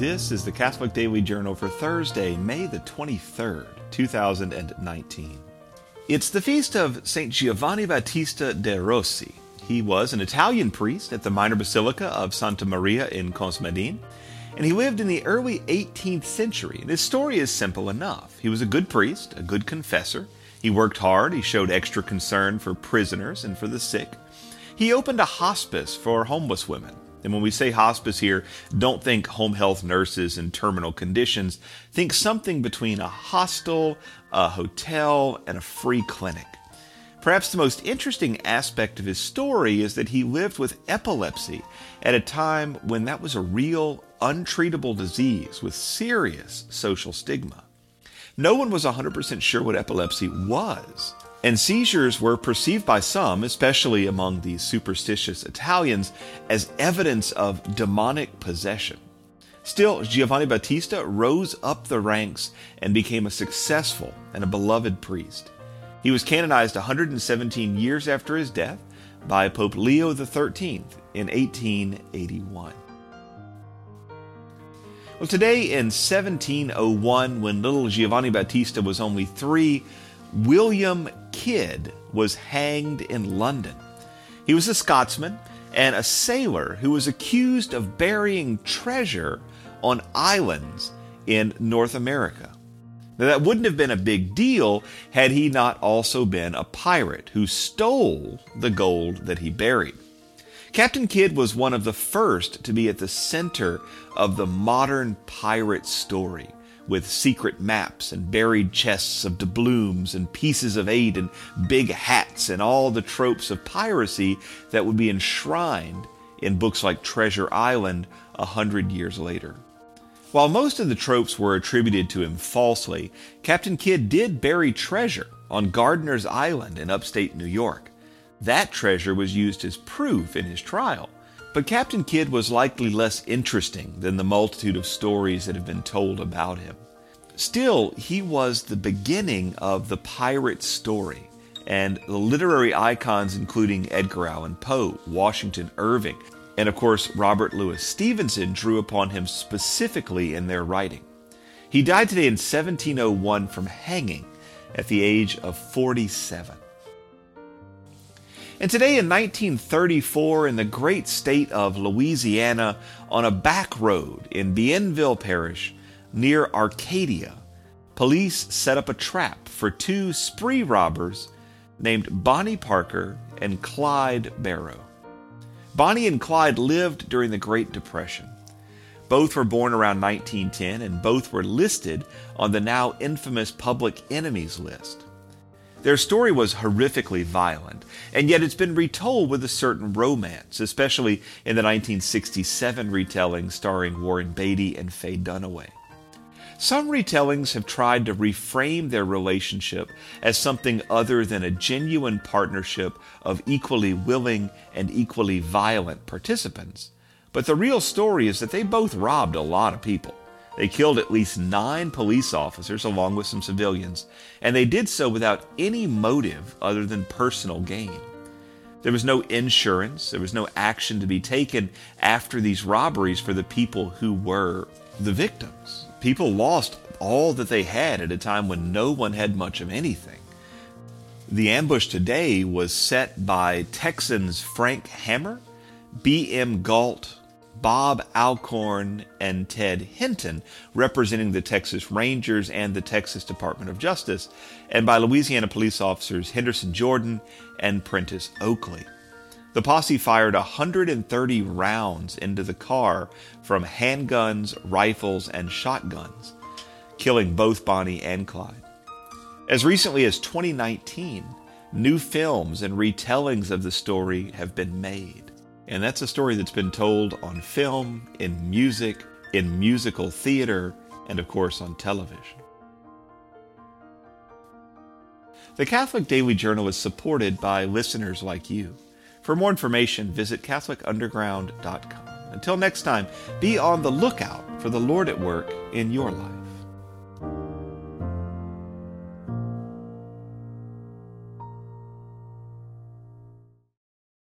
This is the Catholic Daily Journal for Thursday, May the 23rd, 2019. It's the feast of St. Giovanni Battista de' Rossi. He was an Italian priest at the minor basilica of Santa Maria in Cosmedin, and he lived in the early 18th century. And his story is simple enough. He was a good priest, a good confessor. He worked hard, he showed extra concern for prisoners and for the sick. He opened a hospice for homeless women and when we say hospice here, don't think home health nurses in terminal conditions. Think something between a hostel, a hotel, and a free clinic. Perhaps the most interesting aspect of his story is that he lived with epilepsy at a time when that was a real, untreatable disease with serious social stigma. No one was 100% sure what epilepsy was. And seizures were perceived by some, especially among the superstitious Italians, as evidence of demonic possession. Still, Giovanni Battista rose up the ranks and became a successful and a beloved priest. He was canonized 117 years after his death by Pope Leo XIII in 1881. Well, today in 1701, when little Giovanni Battista was only three, William Kidd was hanged in London. He was a Scotsman and a sailor who was accused of burying treasure on islands in North America. Now, that wouldn't have been a big deal had he not also been a pirate who stole the gold that he buried. Captain Kidd was one of the first to be at the center of the modern pirate story with secret maps and buried chests of doubloons and pieces of eight and big hats and all the tropes of piracy that would be enshrined in books like Treasure Island a hundred years later. While most of the tropes were attributed to him falsely, Captain Kidd did bury treasure on Gardiner's Island in upstate New York. That treasure was used as proof in his trial. But Captain Kidd was likely less interesting than the multitude of stories that have been told about him. Still, he was the beginning of the pirate story, and the literary icons, including Edgar Allan Poe, Washington Irving, and of course Robert Louis Stevenson, drew upon him specifically in their writing. He died today in 1701 from hanging at the age of 47. And today in 1934, in the great state of Louisiana, on a back road in Bienville Parish near Arcadia, police set up a trap for two spree robbers named Bonnie Parker and Clyde Barrow. Bonnie and Clyde lived during the Great Depression. Both were born around 1910 and both were listed on the now infamous Public Enemies list. Their story was horrifically violent, and yet it's been retold with a certain romance, especially in the 1967 retelling starring Warren Beatty and Faye Dunaway. Some retellings have tried to reframe their relationship as something other than a genuine partnership of equally willing and equally violent participants. But the real story is that they both robbed a lot of people. They killed at least nine police officers along with some civilians, and they did so without any motive other than personal gain. There was no insurance, there was no action to be taken after these robberies for the people who were the victims. People lost all that they had at a time when no one had much of anything. The ambush today was set by Texans Frank Hammer, B.M. Gault, Bob Alcorn and Ted Hinton, representing the Texas Rangers and the Texas Department of Justice, and by Louisiana police officers Henderson Jordan and Prentiss Oakley. The posse fired 130 rounds into the car from handguns, rifles, and shotguns, killing both Bonnie and Clyde. As recently as 2019, new films and retellings of the story have been made. And that's a story that's been told on film, in music, in musical theater, and of course on television. The Catholic Daily Journal is supported by listeners like you. For more information, visit CatholicUnderground.com. Until next time, be on the lookout for the Lord at work in your life.